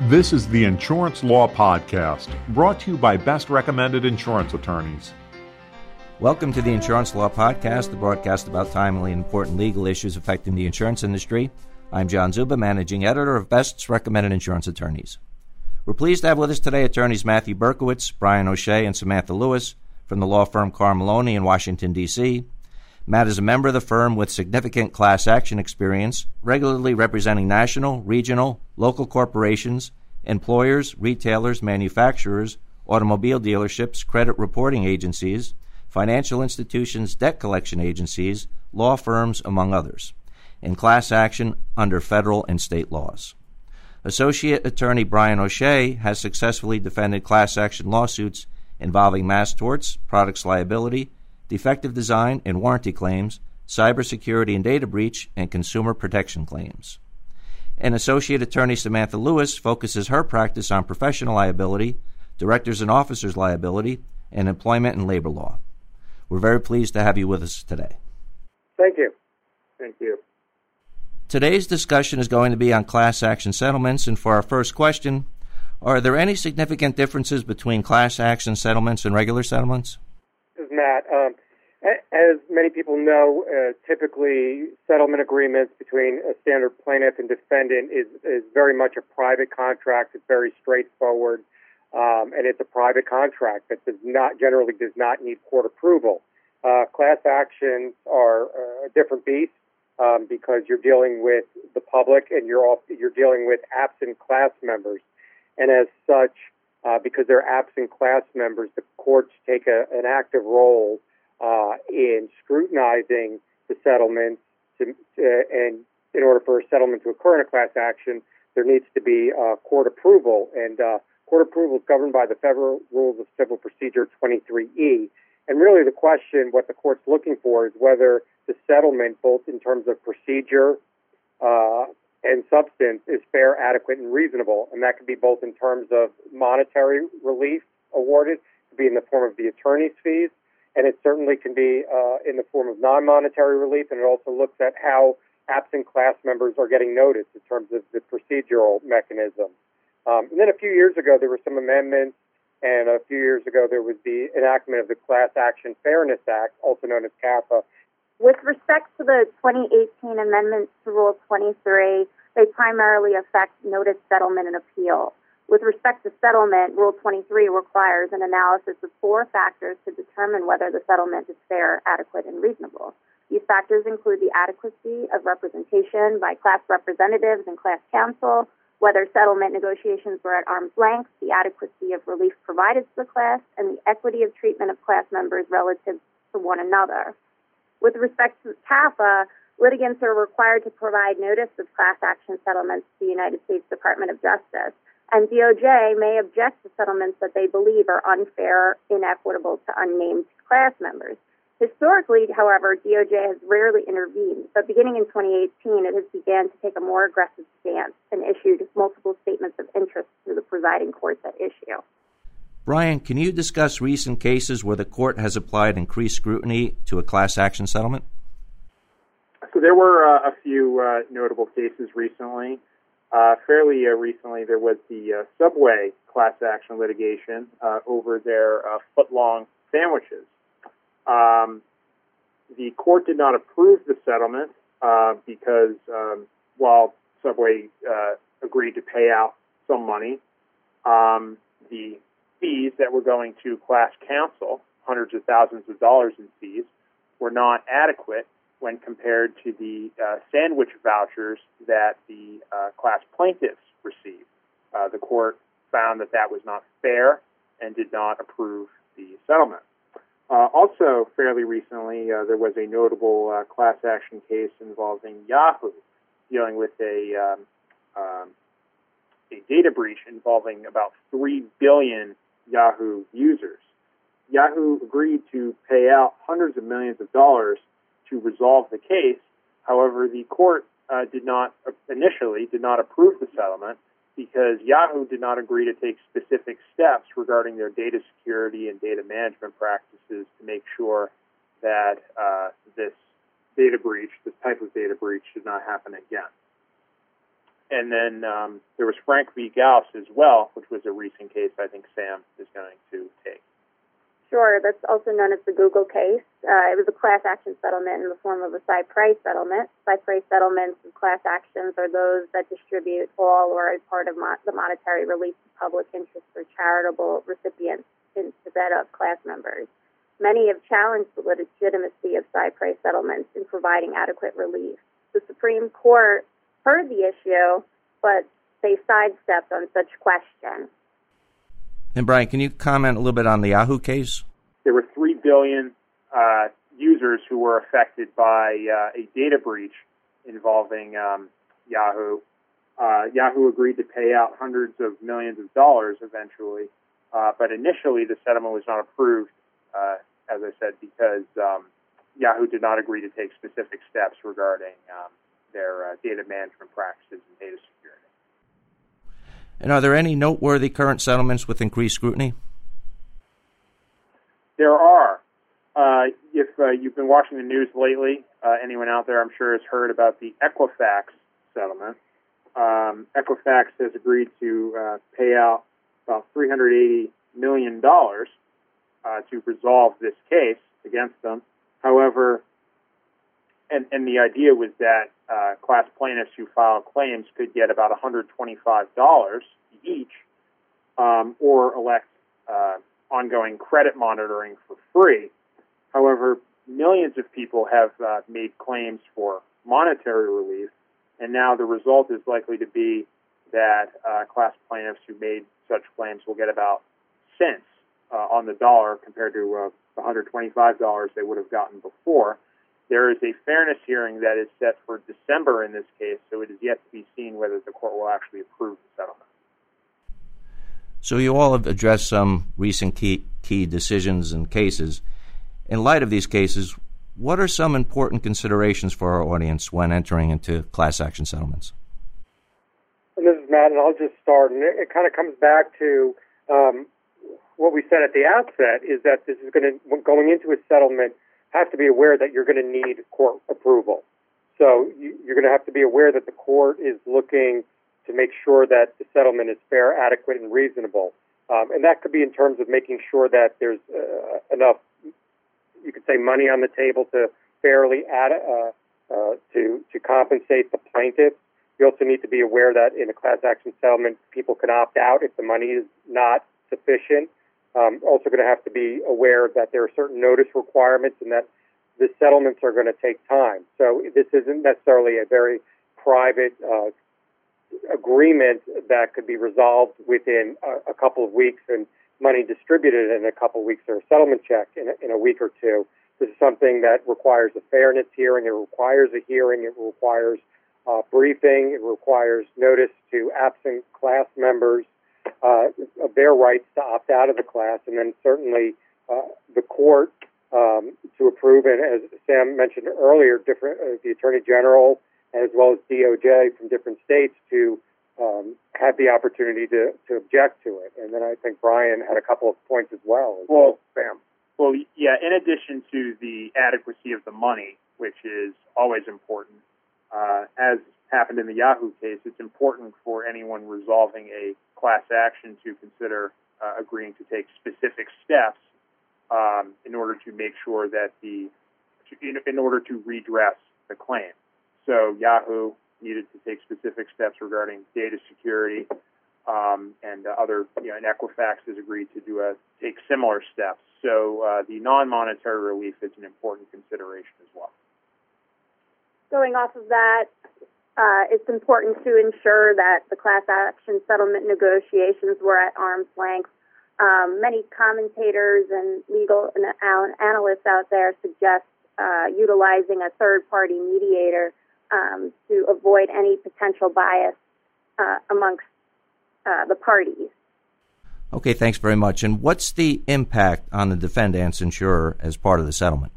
This is the Insurance Law Podcast, brought to you by Best Recommended Insurance Attorneys. Welcome to the Insurance Law Podcast, the broadcast about timely and important legal issues affecting the insurance industry. I'm John Czuba, managing editor of Best's Recommended Insurance Attorneys. We're pleased to have with us today attorneys Matthew Berkowitz, Brian O'Shea, and Samantha Lewis from the law firm Carr Maloney in Washington, D.C. Matt is a member of the firm with significant class action experience, regularly representing national, regional, local corporations, employers, retailers, manufacturers, automobile dealerships, credit reporting agencies, financial institutions, debt collection agencies, law firms, among others, in class action under federal and state laws. Associate Attorney Brian O'Shea has successfully defended class action lawsuits involving mass torts, products liability, defective design and warranty claims, cybersecurity and data breach, and consumer protection claims. And Associate Attorney Samantha Lewis focuses her practice on professional liability, directors and officers liability, and employment and labor law. We're very pleased to have you with us today. Thank you. Thank you. Today's discussion is going to be on class action settlements, and for our first question, are there any significant differences between class action settlements and regular settlements? Matt. Um, as many people know, uh, typically settlement agreements between a standard plaintiff and defendant is, is very much a private contract. It's very straightforward, um, and it's a private contract that does not generally does not need court approval. Uh, class actions are uh, a different beast um, because you're dealing with the public and you're all, you're dealing with absent class members, and as such, uh, because they're absent class members, the courts take a, an active role uh, in scrutinizing the settlements. To, and in order for a settlement to occur in a class action, there needs to be uh, court approval. And uh, court approval is governed by the Federal Rules of Civil Procedure 23E. And really, the question, what the court's looking for, is whether the settlement, both in terms of procedure uh, and substance, is fair, adequate, and reasonable. And that could be both in terms of monetary relief awarded, it could be in the form of the attorney's fees, and it certainly can be uh, in the form of non-monetary relief, and it also looks at how absent class members are getting noticed in terms of the procedural mechanism. Um, and then a few years ago, there were some amendments, and a few years ago, there was the enactment of the Class Action Fairness Act, also known as CAFA. With respect to the 2018 amendments to Rule 23, they primarily affect notice, settlement, and appeal. With respect to settlement, Rule 23 requires an analysis of four factors to determine whether the settlement is fair, adequate, and reasonable. These factors include the adequacy of representation by class representatives and class counsel, whether settlement negotiations were at arm's length, the adequacy of relief provided to the class, and the equity of treatment of class members relative to one another. With respect to CAFA, litigants are required to provide notice of class action settlements to the United States Department of Justice and DOJ may object to settlements that they believe are unfair, inequitable to unnamed class members. Historically, however, DOJ has rarely intervened, but beginning in 2018, it has began to take a more aggressive stance and issued multiple statements of interest to the presiding courts at issue. Brian, can you discuss recent cases where the court has applied increased scrutiny to a class action settlement? So there were uh, a few uh, notable cases recently. Uh, fairly uh, recently, there was the uh, Subway class action litigation uh, over their foot-long sandwiches. Um, the court did not approve the settlement because um, while Subway agreed to pay out some money, um, the fees that were going to class counsel, hundreds of thousands of dollars in fees, were not adequate when compared to the uh, sandwich vouchers that the uh, class plaintiffs received. Uh, the court found that that was not fair and did not approve the settlement. Uh, also, fairly recently, uh, there was a notable uh, class action case involving Yahoo, dealing with a um, um, a data breach involving about three billion Yahoo users. Yahoo agreed to pay out hundreds of millions of dollars to resolve the case. However, the court uh, did not initially did not approve the settlement because Yahoo did not agree to take specific steps regarding their data security and data management practices to make sure that uh, this data breach, this type of data breach, should not happen again. And then um, there was Frank v. Gaos as well, which was a recent case I think Sam is going to take. Sure, that's also known as the Google case. Uh, it was a class action settlement in the form of a cy pres settlement. cy pres settlements of class actions are those that distribute all or a part of mo- the monetary relief to public interest or charitable recipients instead of class members. Many have challenged the legitimacy of cy pres settlements in providing adequate relief. The Supreme Court heard the issue, but they sidestepped on such questions. And Brian, can you comment a little bit on the Yahoo case? There were 3 billion uh, users who were affected by uh, a data breach involving um, Yahoo. Uh, Yahoo agreed to pay out hundreds of millions of dollars eventually, uh, but initially the settlement was not approved, uh, as I said, because um, Yahoo did not agree to take specific steps regarding um, their uh, data management practices and data security. And are there any noteworthy current settlements with increased scrutiny? There are. Uh, if uh, you've been watching the news lately, uh, anyone out there, I'm sure, has heard about the Equifax settlement. Um, Equifax has agreed to uh, pay out about $380 million uh, to resolve this case against them. However, and, and the idea was that uh, class plaintiffs who file claims could get about $125 each um, or elect uh, ongoing credit monitoring for free. However, millions of people have uh, made claims for monetary relief, and now the result is likely to be that uh, class plaintiffs who made such claims will get about cents uh, on the dollar compared to uh, the $125 they would have gotten before. There is a fairness hearing that is set for December in this case, so it is yet to be seen whether the court will actually approve the settlement. So, you all have addressed some recent key, key decisions and cases. In light of these cases, what are some important considerations for our audience when entering into class action settlements? And this is Matt, and I'll just start. And it, it kind of comes back to um, what we said at the outset: is that this is going to going into a settlement have to be aware that you're going to need court approval. So you, you're going to have to be aware that the court is looking to make sure that the settlement is fair, adequate, and reasonable. Um, and that could be in terms of making sure that there's uh, enough, you could say, money on the table to fairly add, uh, uh, to to compensate the plaintiff. You also need to be aware that in a class action settlement, people can opt out if the money is not sufficient. Um, also, going to have to be aware that there are certain notice requirements and that the settlements are going to take time. So this isn't necessarily a very private uh, agreement that could be resolved within a, a, couple of weeks and money distributed in a couple of weeks or a settlement check in a, in a week or two. This is something that requires a fairness hearing. It requires a hearing. It requires uh, briefing. It requires notice to absent class members uh, their rights to opt out of the class, and then certainly uh, the court um, to approve. And as Sam mentioned earlier, different uh, the Attorney General as well as DOJ from different states to um, have the opportunity to, to object to it. And then I think Brian had a couple of points as well. Well, Sam. Well, yeah. In addition to the adequacy of the money, which is always important, uh, as happened in the Yahoo case, it's important for anyone resolving a class action to consider uh, agreeing to take specific steps um, in order to make sure that the in, in, order to redress the claim. So Yahoo needed to take specific steps regarding data security, um, and uh, other you know, and Equifax has agreed to do a take similar steps. So uh, the non-monetary relief is an important consideration as well. Going off of that, uh, it's important to ensure that the class action settlement negotiations were at arm's length. Um, many commentators and legal and analysts out there suggest uh, utilizing a third party mediator um, to avoid any potential bias uh, amongst uh, the parties. Okay, thanks very much. And what's the impact on the defendant's insurer as part of the settlement?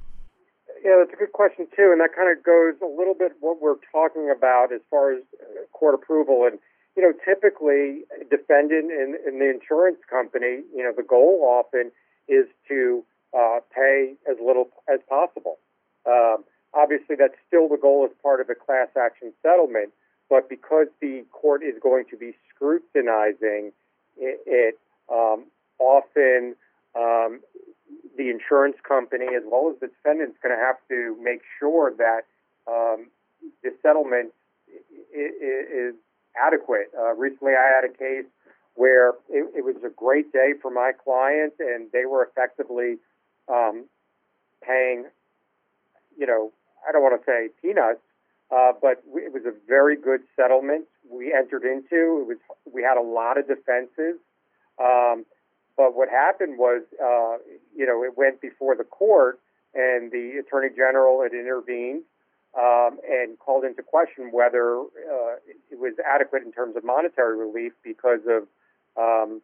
Yeah, that's a good question too, and that kind of goes a little bit what we're talking about as far as uh, court approval. And you know, typically, defendant in, in the insurance company, you know, the goal often is to uh, pay as little as possible. Um, obviously, that's still the goal as part of a class action settlement. but because the court is going to be scrutinizing it, it um, often um, the insurance company as well as the defendant is going to have to make sure that um, the settlement is, adequate. Uh, recently, I had a case where it, it, was a great day for my client, and they were effectively um, paying, you know, I don't want to say peanuts, uh, but we, it was a very good settlement we entered into. It was we had a lot of defenses, um, but what happened was, uh, you know, it went before the court, and the attorney general had intervened um, and called into question whether uh, it was adequate in terms of monetary relief because of um,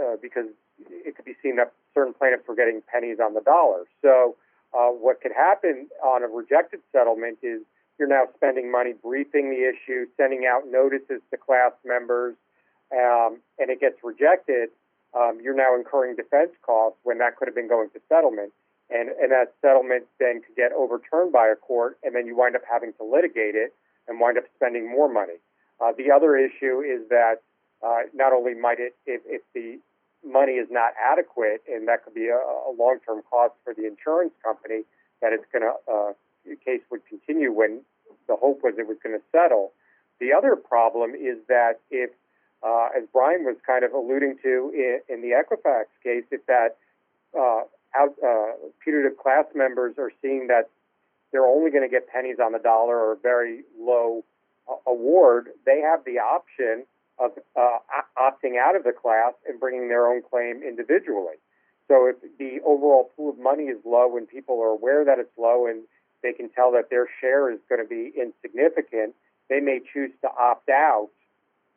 uh, because it could be seen that certain plaintiffs were getting pennies on the dollar. So uh, what could happen on a rejected settlement is you're now spending money briefing the issue, sending out notices to class members, um, and it gets rejected. Um, you're now incurring defense costs when that could have been going to settlement and, and that settlement then could get overturned by a court, and then you wind up having to litigate it and wind up spending more money. Uh, the other issue is that uh, not only might it, if, if the money is not adequate, and that could be a, a long-term cost for the insurance company, that it's going to uh, the case would continue when the hope was it was going to settle. The other problem is that if, uh, as Brian was kind of alluding to in, in the Equifax case, if that uh, out, uh, putative class members are seeing that they're only going to get pennies on the dollar or a very low uh, award, they have the option of uh, opting out of the class and bringing their own claim individually. So if the overall pool of money is low and people are aware that it's low and they can tell that their share is going to be insignificant, they may choose to opt out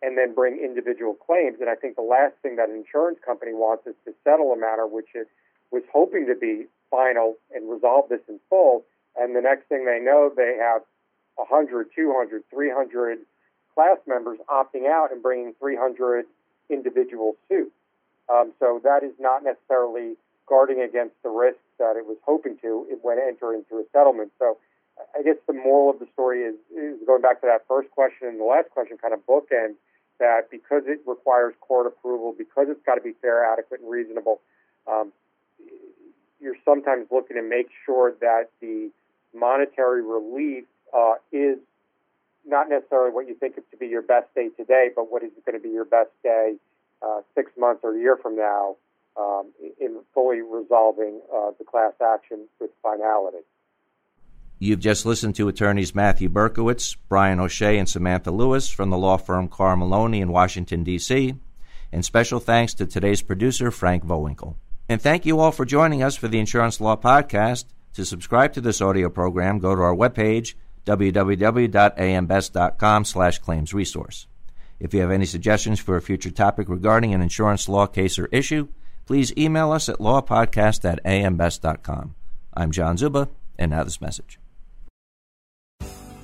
and then bring individual claims. And I think the last thing that an insurance company wants is to settle a matter which it was hoping to be final and resolve this in full. And the next thing they know, they have 100, 200, 300 class members opting out and bringing 300 individual suits. Um, so that is not necessarily guarding against the risks that it was hoping to when entering into a settlement. So I guess the moral of the story is, is going back to that first question and the last question, kind of bookend that because it requires court approval, because it's got to be fair, adequate, and reasonable, um, you're sometimes looking to make sure that the monetary relief uh, is not necessarily what you think it to be your best day today, but what is going to be your best day uh, six months or a year from now um, in fully resolving uh, the class action with finality. You've just listened to attorneys Matthew Berkowitz, Brian O'Shea, and Samantha Lewis from the law firm Carr Maloney in Washington, D.C. And special thanks to today's producer, Frank Vowinkel. And thank you all for joining us for the Insurance Law Podcast. To subscribe to this audio program, go to our webpage, www.ambest.com slash claims resource. If you have any suggestions for a future topic regarding an insurance law case or issue, please email us at lawpodcast at ambest.com. I'm John Czuba, and now this message.